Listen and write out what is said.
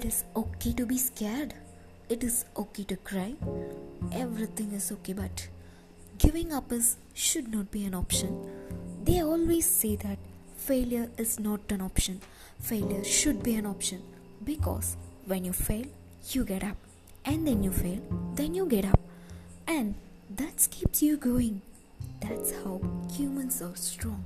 It is okay to be scared. It is okay to cry. Everything is okay, but giving up is should not be an option. They always say that failure is not an option. Failure should be an option because when you fail, you get up, and then you fail, then you get up, and that keeps you going. That's how humans are strong.